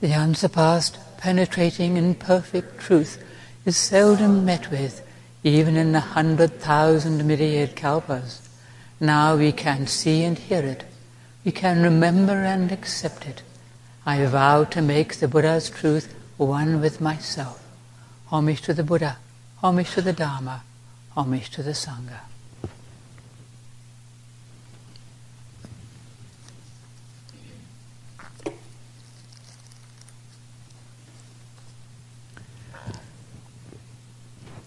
The unsurpassed, penetrating, and perfect truth is seldom met with, even in the hundred thousand myriad kalpas. Now we can see and hear it. We can remember and accept it. I vow to make the Buddha's truth one with myself. Homage to the Buddha, homage to the Dharma, homage to the Sangha.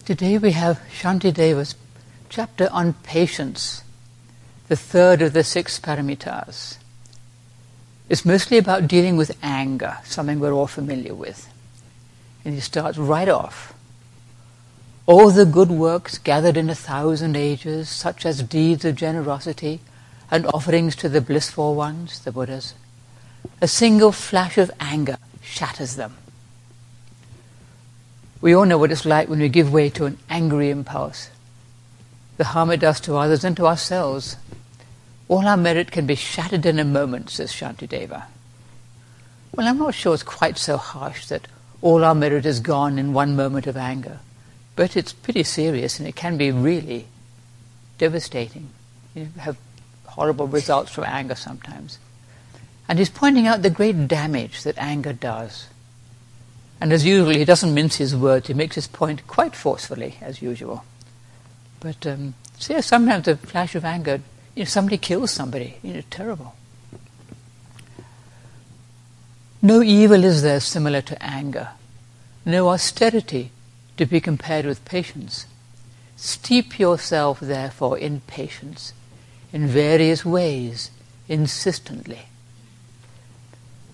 Today we have Shantideva's chapter on patience, the third of the six paramitas. It's mostly about dealing with anger, something we're all familiar with. And he starts right off. All the good works gathered in a thousand ages, such as deeds of generosity and offerings to the blissful ones, the Buddhas, a single flash of anger shatters them. We all know what it's like when we give way to an angry impulse. The harm it does to others and to ourselves. All our merit can be shattered in a moment, says Shantideva. Well, I'm not sure it's quite so harsh that all our merit is gone in one moment of anger, but it's pretty serious and it can be really devastating. You have horrible results from anger sometimes. And he's pointing out the great damage that anger does. And as usual, he doesn't mince his words. He makes his point quite forcefully, as usual. But um, see, sometimes a flash of anger, you know, somebody kills somebody. You know, terrible. No evil is there similar to anger. No austerity to be compared with patience. Steep yourself, therefore, in patience, in various ways, insistently.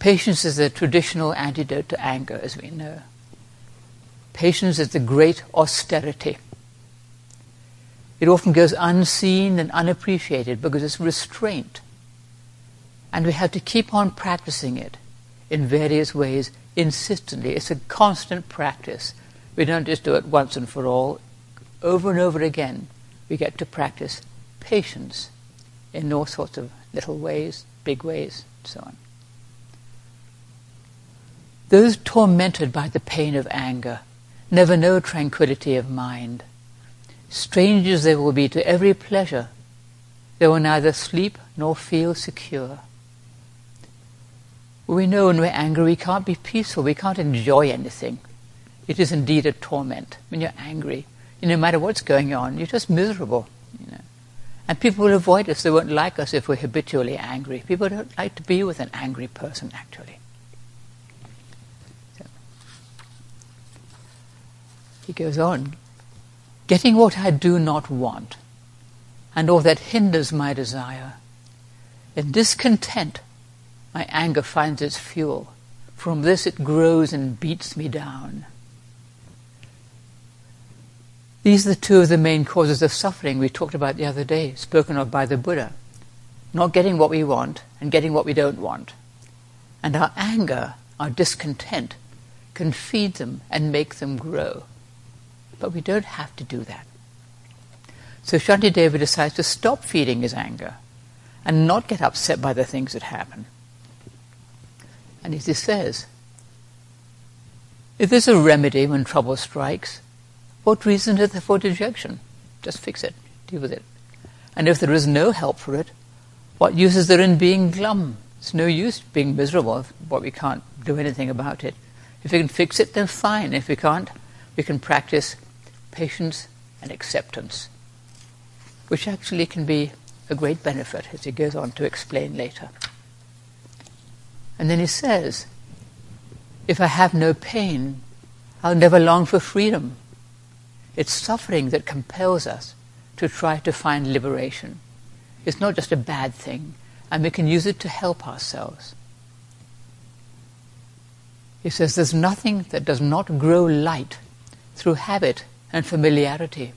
Patience is the traditional antidote to anger, as we know. Patience is the great austerity. It often goes unseen and unappreciated because it's restraint. And we have to keep on practicing it in various ways insistently. It's a constant practice. We don't just do it once and for all. Over and over again, we get to practice patience in all sorts of little ways, big ways, and so on. Those tormented by the pain of anger never know tranquility of mind. Strangers they will be to every pleasure. They will neither sleep nor feel secure. We know when we're angry we can't be peaceful, we can't enjoy anything. It is indeed a torment when you're angry. no matter what's going on, you're just miserable. You know. And people will avoid us, they won't like us if we're habitually angry. People don't like to be with an angry person, actually. He goes on, getting what I do not want, and all that hinders my desire. In discontent, my anger finds its fuel. From this it grows and beats me down. These are the two of the main causes of suffering we talked about the other day, spoken of by the Buddha. Not getting what we want and getting what we don't want. And our anger, our discontent, can feed them and make them grow. But we don't have to do that. So Shantideva decides to stop feeding his anger and not get upset by the things that happen. And he says, if there's a remedy when trouble strikes, what reason is there for dejection? Just fix it, deal with it. And if there is no help for it, what use is there in being glum? It's no use being miserable, but we can't do anything about it. If we can fix it, then fine. If we can't, we can practice patience and acceptance, which actually can be a great benefit, as he goes on to explain later. And then he says, If I have no pain, I'll never long for freedom. It's suffering that compels us to try to find liberation. It's not just a bad thing, and we can use it to help ourselves. He says, There's nothing that does not grow light through habit and familiarity.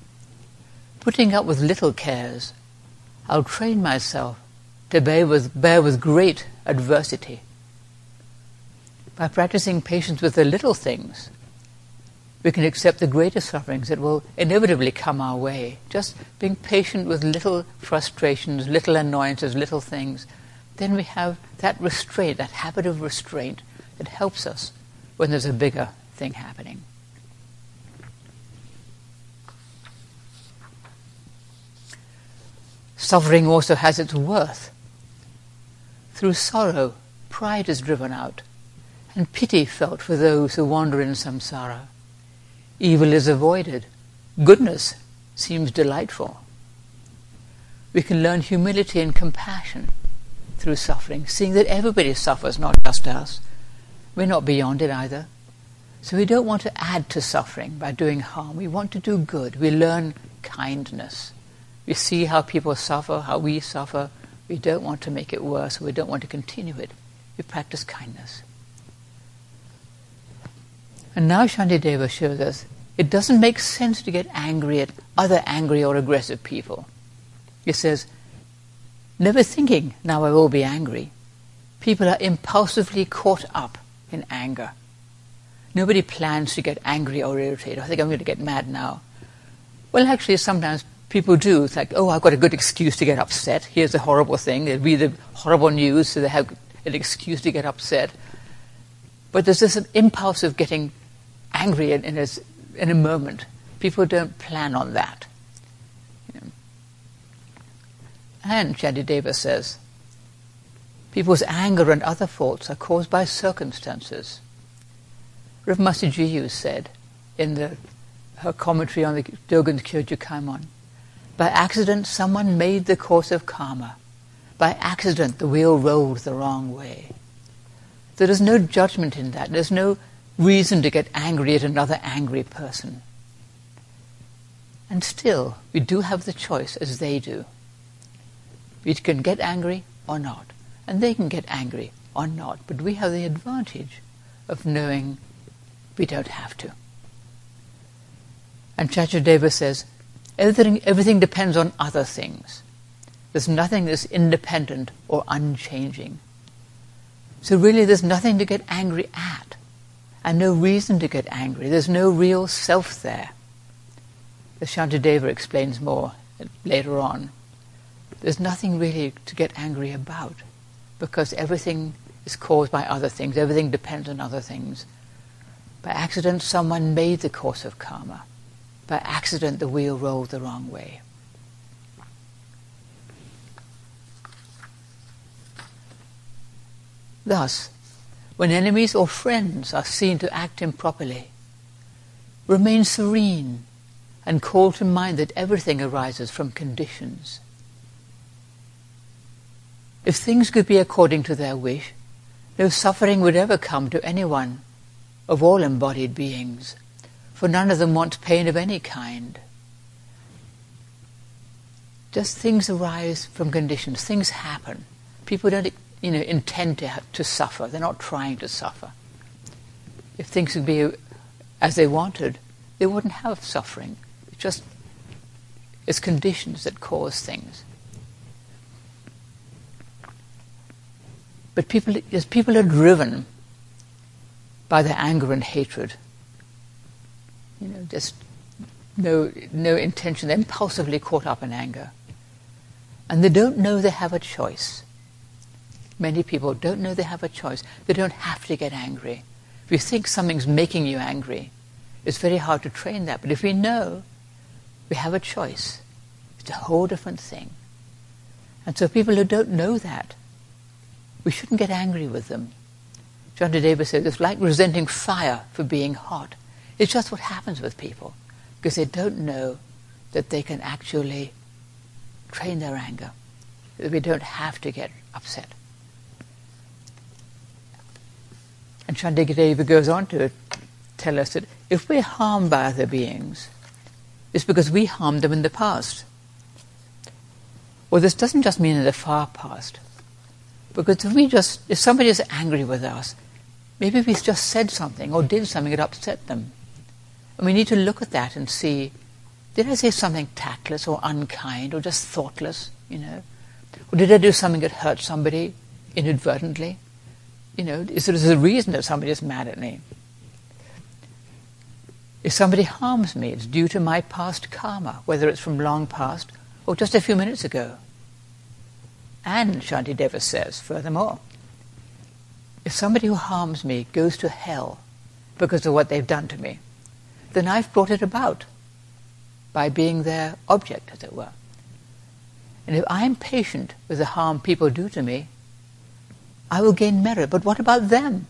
Putting up with little cares, I'll train myself to bear with, bear with great adversity. By practicing patience with the little things, we can accept the greater sufferings that will inevitably come our way. Just being patient with little frustrations, little annoyances, little things, then we have that restraint, that habit of restraint that helps us when there's a bigger thing happening. Suffering also has its worth. Through sorrow, pride is driven out, and pity felt for those who wander in samsara. Evil is avoided, goodness seems delightful. We can learn humility and compassion through suffering, seeing that everybody suffers, not just us. We're not beyond it either. So we don't want to add to suffering by doing harm. We want to do good. We learn kindness. We see how people suffer, how we suffer. We don't want to make it worse. We don't want to continue it. We practice kindness. And now Shantideva shows us it doesn't make sense to get angry at other angry or aggressive people. He says, never thinking, now I will be angry. People are impulsively caught up in anger. Nobody plans to get angry or irritated. I think I'm going to get mad now. Well, actually, sometimes people do. It's like, oh, I've got a good excuse to get upset. Here's a horrible thing. They read the horrible news, so they have an excuse to get upset. But there's this impulse of getting angry in, in, a, in a moment. People don't plan on that. You know. And says, people's anger and other faults are caused by circumstances. Rev Master Jiyu said in the, her commentary on the Dogen's Kyoju Kaimon, by accident, someone made the course of karma. By accident, the wheel rolled the wrong way. There is no judgment in that. There's no reason to get angry at another angry person. And still, we do have the choice as they do. We can get angry or not. And they can get angry or not. But we have the advantage of knowing we don't have to. And Shantideva says, Everything, everything depends on other things. There's nothing that's independent or unchanging. So really there's nothing to get angry at and no reason to get angry. There's no real self there. As Shantideva explains more later on, there's nothing really to get angry about because everything is caused by other things. Everything depends on other things. By accident, someone made the course of karma by accident the wheel rolled the wrong way. Thus, when enemies or friends are seen to act improperly, remain serene and call to mind that everything arises from conditions. If things could be according to their wish, no suffering would ever come to anyone of all embodied beings for none of them want pain of any kind. Just things arise from conditions, things happen. People don't you know, intend to, to suffer, they're not trying to suffer. If things would be as they wanted, they wouldn't have suffering. It's just it's conditions that cause things. But people, as people are driven by their anger and hatred, you know, just no, no intention. They're impulsively caught up in anger. And they don't know they have a choice. Many people don't know they have a choice. They don't have to get angry. If you think something's making you angry, it's very hard to train that. But if we know we have a choice, it's a whole different thing. And so people who don't know that, we shouldn't get angry with them. Shantideva says it's like resenting fire for being hot. It's just what happens with people because they don't know that they can actually train their anger. That we don't have to get upset. And Shantideva goes on to tell us that if we're harmed by other beings, it's because we harmed them in the past. Well, this doesn't just mean in the far past. Because if we just, if somebody is angry with us, maybe we just said something or did something that upset them. And we need to look at that and see, did I say something tactless or unkind or just thoughtless, you know? Or did I do something that hurt somebody inadvertently? You know, is there a reason that somebody is mad at me? If somebody harms me, it's due to my past karma, whether it's from long past or just a few minutes ago. And Shantideva says, furthermore, if somebody who harms me goes to hell because of what they've done to me, then I've brought it about by being their object, as it were. And if I'm patient with the harm people do to me, I will gain merit. But what about them?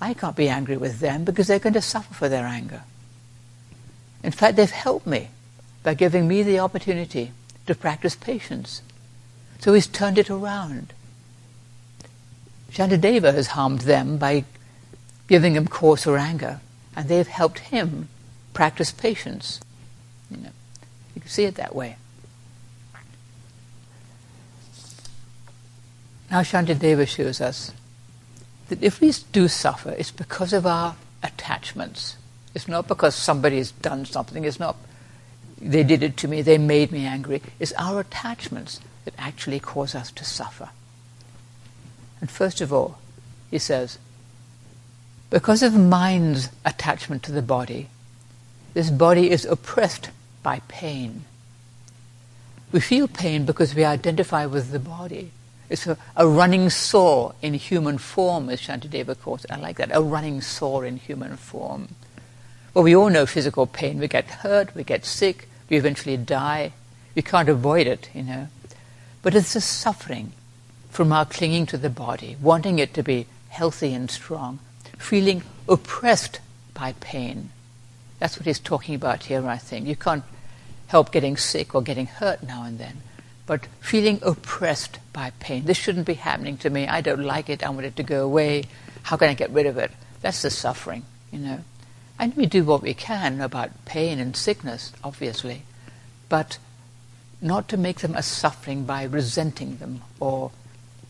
I can't be angry with them because they're going to suffer for their anger. In fact, they've helped me by giving me the opportunity to practice patience. So he's turned it around. Shantideva has harmed them by giving them cause for anger, and they've helped him practice patience. You, know, you can see it that way. Now Shantideva shows us that if we do suffer, it's because of our attachments. It's not because somebody has done something. It's not they did it to me, they made me angry. It's our attachments that actually cause us to suffer. And first of all, he says, because of mind's attachment to the body, this body is oppressed by pain. We feel pain because we identify with the body. It's a, a, running sore in human form, as Shantideva calls it. I like that, a running sore in human form. Well, we all know physical pain. We get hurt, we get sick, we eventually die. We can't avoid it, you know. But it's the suffering from our clinging to the body, wanting it to be healthy and strong, feeling oppressed by pain. That's what he's talking about here, I think. You can't help getting sick or getting hurt now and then but feeling oppressed by pain. This shouldn't be happening to me. I don't like it. I want it to go away. How can I get rid of it? That's the suffering, you know. And we do what we can about pain and sickness, obviously, but not to make them a suffering by resenting them or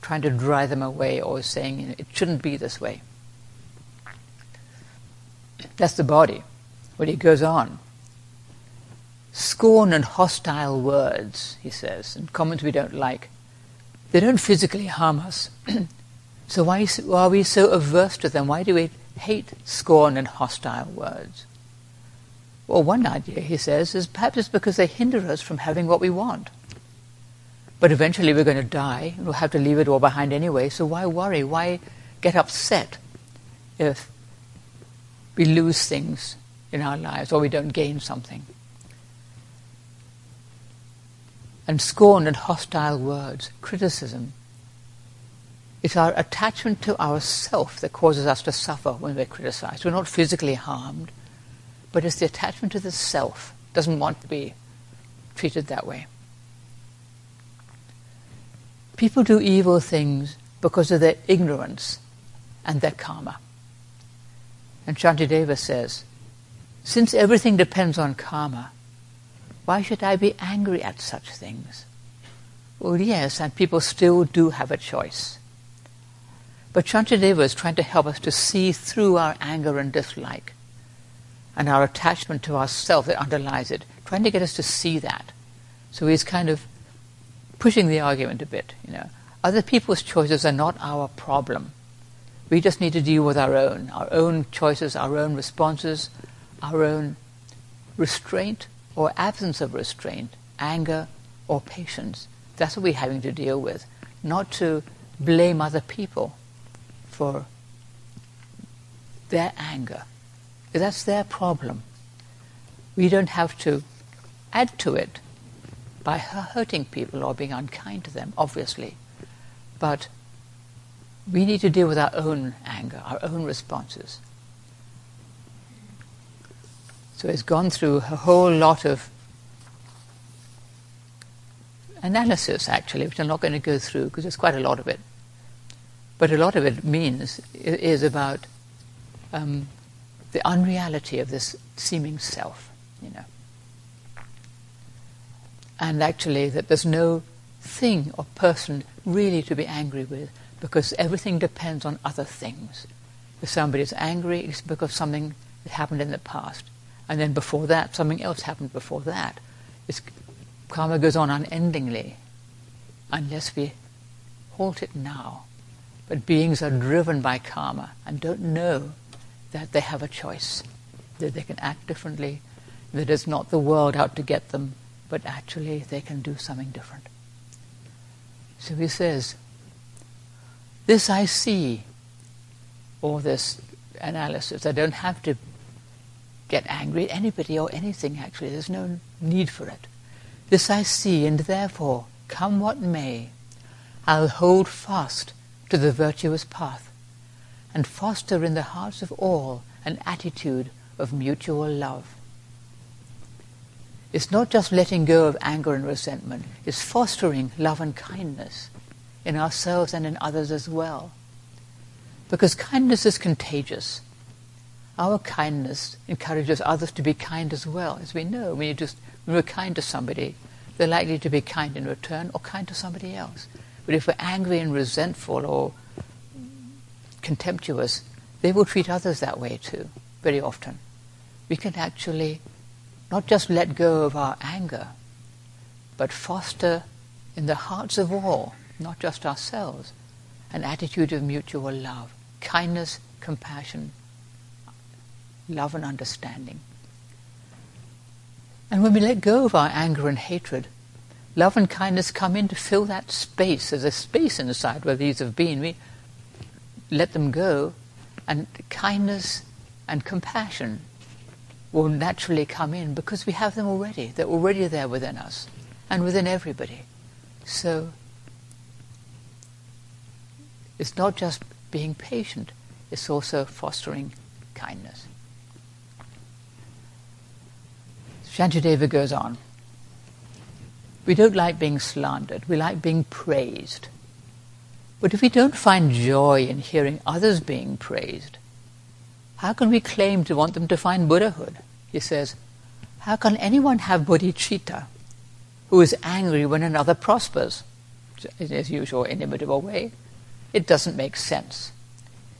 trying to drive them away or saying you know, it shouldn't be this way. That's the body. But he goes on scorn and hostile words, he says, and comments we don't like, they don't physically harm us. so why, why are we so averse to them? Why do we hate scorn and hostile words? Well, one idea, he says, is perhaps it's because they hinder us from having what we want. But eventually we're going to die, and we'll have to leave it all behind anyway, so why worry? Why get upset if we lose things in our lives or we don't gain something? and scorn and hostile words, criticism. It's our attachment to ourself that causes us to suffer when we're criticized. We're not physically harmed, but it's the attachment to the self doesn't want to be treated that way. People do evil things because of their ignorance and their karma. And Shantideva says, since everything depends on karma, why should I be angry at such things? Well, yes, and people still do have a choice. But Shantideva is trying to help us to see through our anger and dislike and our attachment to ourself that underlies it, trying to get us to see that. So he's kind of pushing the argument a bit, you know. Other people's choices are not our problem. We just need to deal with our own, our own choices, our own responses, our own restraint or absence of restraint, anger or patience. That's what we're having to deal with. Not to blame other people for their anger. That's their problem. We don't have to add to it by hurting people or being unkind to them, obviously. But we need to deal with our own anger, our own responses. So it's gone through a whole lot of analysis, actually, which I'm not going to go through because there's quite a lot of it. But a lot of it means is about um, the unreality of this seeming self, you know. And actually, that there's no thing or person really to be angry with because everything depends on other things. If somebody is angry, it's because something that happened in the past. And then before that, something else happened before that. It's, karma goes on unendingly unless we halt it now. But beings are driven by karma and don't know that they have a choice, that they can act differently, that it's not the world out to get them, but actually they can do something different. So he says, This I see all this analysis. I don't have to get angry at anybody or anything, actually. There's no need for it. This I see, and therefore, come what may, I'll hold fast to the virtuous path and foster in the hearts of all an attitude of mutual love. It's not just letting go of anger and resentment, it's fostering love and kindness in ourselves and in others as well. Because kindness is contagious. Our kindness encourages others to be kind as well. As we know, when, you just, when we're kind to somebody, they're likely to be kind in return or kind to somebody else. But if we're angry and resentful or contemptuous, they will treat others that way too, very often. We can actually not just let go of our anger, but foster in the hearts of all, not just ourselves, an attitude of mutual love, kindness, compassion, love and understanding. And when we let go of our anger and hatred, love and kindness come in to fill that space. There's a space inside where these have been. We let them go, and kindness and compassion will naturally come in because we have them already. They're already there within us and within everybody. So it's not just being patient, it's also fostering kindness. Shantideva goes on. We don't like being slandered, we like being praised. But if we don't find joy in hearing others being praised, how can we claim to want them to find Buddhahood? He says, How can anyone have bodhicitta who is angry when another prospers? In his usual inimitable way. It doesn't make sense.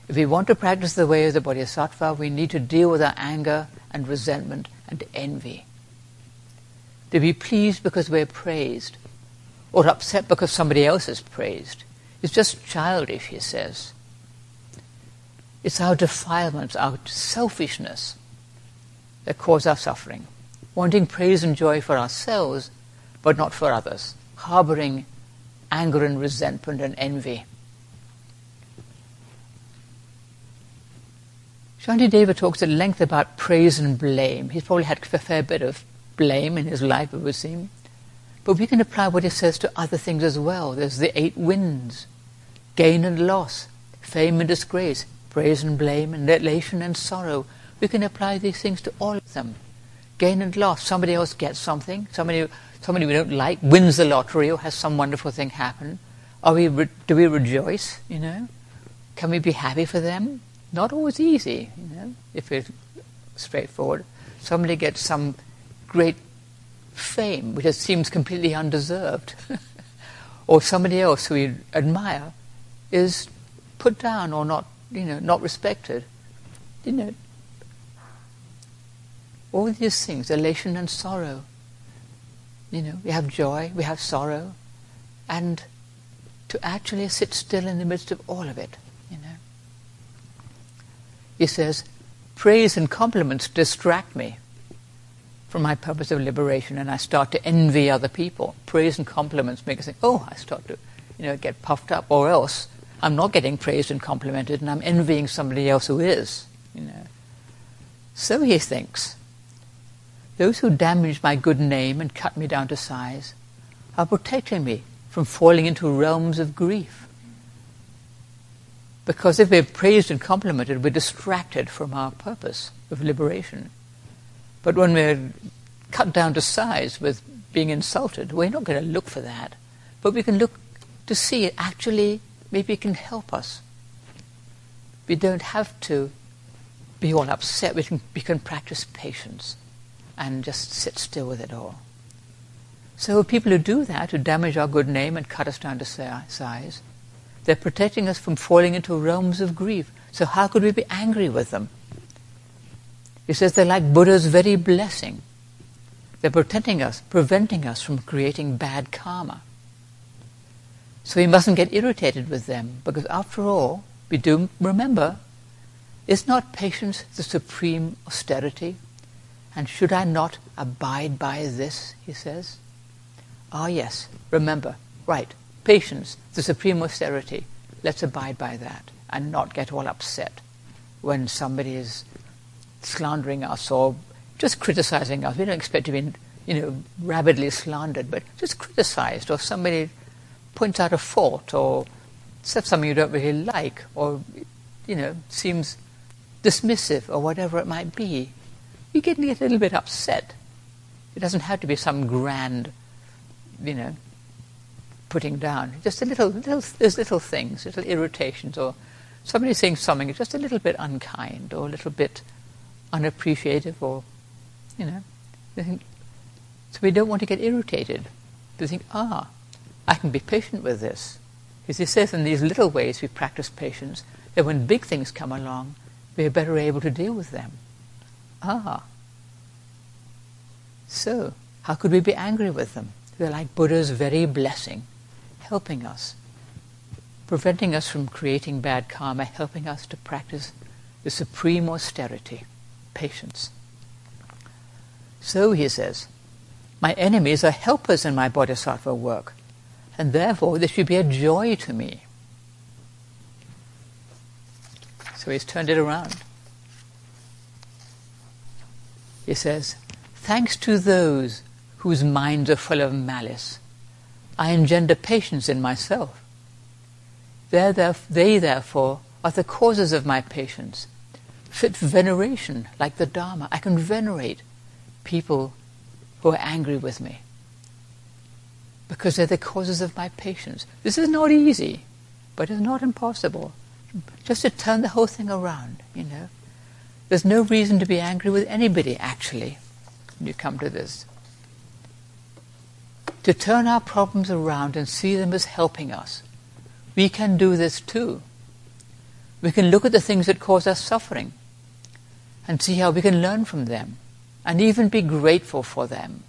If we want to practice the way of the bodhisattva, we need to deal with our anger and resentment and envy. To be pleased because we're praised, or upset because somebody else is praised, is just childish, he says. It's our defilements, our selfishness that cause our suffering. Wanting praise and joy for ourselves, but not for others. Harboring anger and resentment and envy. Shantideva talks at length about praise and blame. He's probably had a fair bit of blame in his life, it would seem. But we can apply what he says to other things as well. There's the eight winds gain and loss, fame and disgrace, praise and blame, and elation and sorrow. We can apply these things to all of them. Gain and loss. Somebody else gets something. Somebody, somebody we don't like wins the lottery or has some wonderful thing happen. Are we, do we rejoice? You know, can we be happy for them? Not always easy. You know, if it's straightforward. Somebody gets some great fame, which seems completely undeserved, or somebody else who we admire is put down or not, you know, not respected. You know, all these things, elation and sorrow. You know, we have joy, we have sorrow, and to actually sit still in the midst of all of it, you. He says, praise and compliments distract me from my purpose of liberation, and I start to envy other people. Praise and compliments make us think, oh, I start to, you know, get puffed up, or else I'm not getting praised and complimented, and I'm envying somebody else who is, you know. So he thinks. Those who damage my good name and cut me down to size are protecting me from falling into realms of grief. Because if we're praised and complimented, we're distracted from our purpose of liberation. But when we're cut down to size with being insulted, we're not going to look for that. But we can look to see actually maybe it can help us. We don't have to be all upset. We can, we can practice patience and just sit still with it all. So people who do that, who damage our good name and cut us down to size, they're protecting us from falling into realms of grief. So how could we be angry with them? He says they're like Buddha's very blessing. They're protecting us, preventing us from creating bad karma. So we mustn't get irritated with them, because after all, we do remember, is not patience the supreme austerity? And should I not abide by this, he says? Ah, yes, remember, right, patience, the supreme austerity. Let's abide by that and not get all upset when somebody is slandering us or just criticizing us. We don't expect to be, you know, rabidly slandered, but just criticized, or somebody points out a fault, or says something you don't really like, or, you know, seems dismissive, or whatever it might be. You get, get a little bit upset. It doesn't have to be some grand, you know, putting down. Just a little, little there's little things, little irritations, or somebody saying something just a little bit unkind, or a little bit unappreciative, or you know. So we don't want to get irritated. We think, ah, I can be patient with this. Because he says in these little ways we practice patience, that when big things come along, we are better able to deal with them. Ah. So, how could we be angry with them? They're like Buddha's very blessing helping us, preventing us from creating bad karma, helping us to practice the supreme austerity, patience. So, he says, my enemies are helpers in my bodhisattva work, and therefore they should be a joy to me. So he's turned it around. He says, Thanks to those whose minds are full of malice, I engender patience in myself. They're they, therefore, are the causes of my patience. Fit veneration, like the Dharma. I can venerate people who are angry with me because they're the causes of my patience. This is not easy, but it's not impossible. Just to turn the whole thing around, you know. There's no reason to be angry with anybody, actually, when you come to this to turn our problems around and see them as helping us. We can do this too. We can look at the things that cause us suffering and see how we can learn from them and even be grateful for them.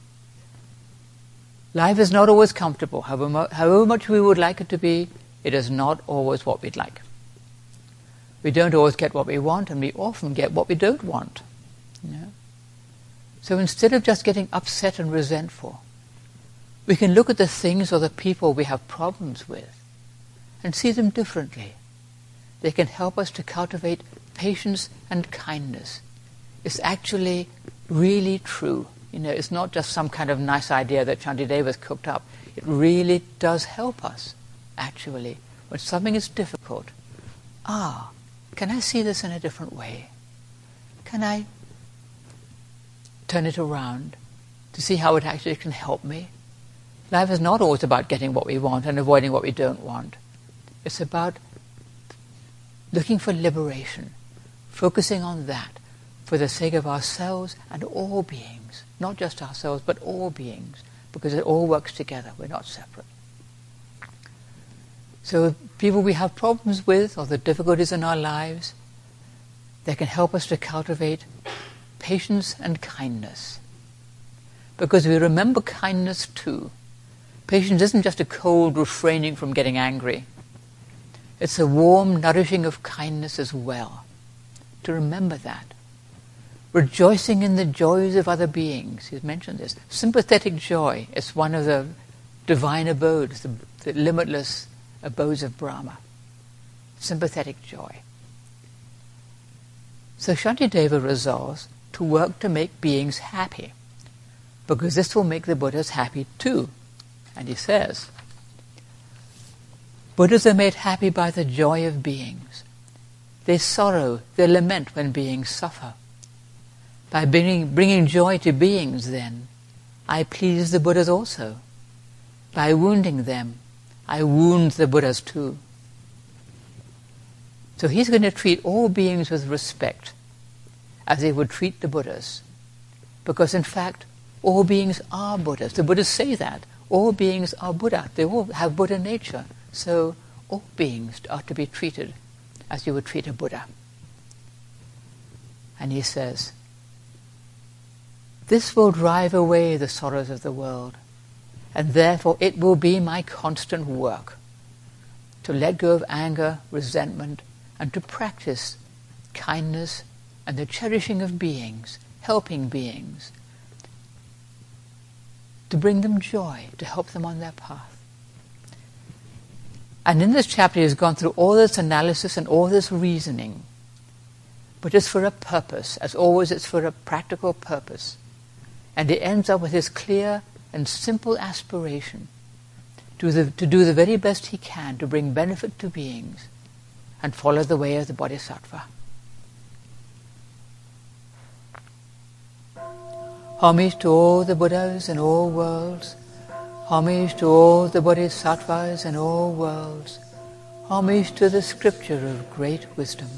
Life is not always comfortable. However, much we would like it to be, it is not always what we'd like. We don't always get what we want, and we often get what we don't want. You know? So instead of just getting upset and resentful, we can look at the things or the people we have problems with and see them differently. They can help us to cultivate patience and kindness. It's actually really true. You know, it's not just some kind of nice idea that Shantideva cooked up. It really does help us, actually. When something is difficult, ah, can I see this in a different way? Can I turn it around to see how it actually can help me? Life is not always about getting what we want and avoiding what we don't want. It's about looking for liberation, focusing on that for the sake of ourselves and all beings, not just ourselves, but all beings, because it all works together. We're not separate. So, people we have problems with or the difficulties in our lives, they can help us to cultivate patience and kindness. Because we remember kindness too. Patience isn't just a cold refraining from getting angry. It's a warm nourishing of kindness as well. To remember that. Rejoicing in the joys of other beings. He's mentioned this. Sympathetic joy is one of the divine abodes, the, the limitless abodes of Brahma. Sympathetic joy. So Shantideva resolves to work to make beings happy, because this will make the Buddhas happy too. And he says, Buddhas are made happy by the joy of beings. They sorrow, they lament when beings suffer. By bringing, bringing joy to beings, then, I please the Buddhas also. By wounding them, I wound the Buddhas too. So he's going to treat all beings with respect, as they would treat the Buddhas. Because in fact, all beings are Buddhas. The Buddhas say that all beings are Buddha. They all have Buddha nature. So all beings are to be treated as you would treat a Buddha. And he says, This will drive away the sorrows of the world, and therefore it will be my constant work to let go of anger, resentment, and to practice kindness and the cherishing of beings, helping beings, to bring them joy, to help them on their path. And in this chapter, he has gone through all this analysis and all this reasoning but it's for a purpose. As always, it's for a practical purpose. And he ends up with his clear and simple aspiration to, the, to do the very best he can to bring benefit to beings and follow the way of the Bodhisattva. Homage to all the Buddhas in all worlds. Homage to all the Bodhisattvas in all worlds. Homage to the scripture of great wisdom.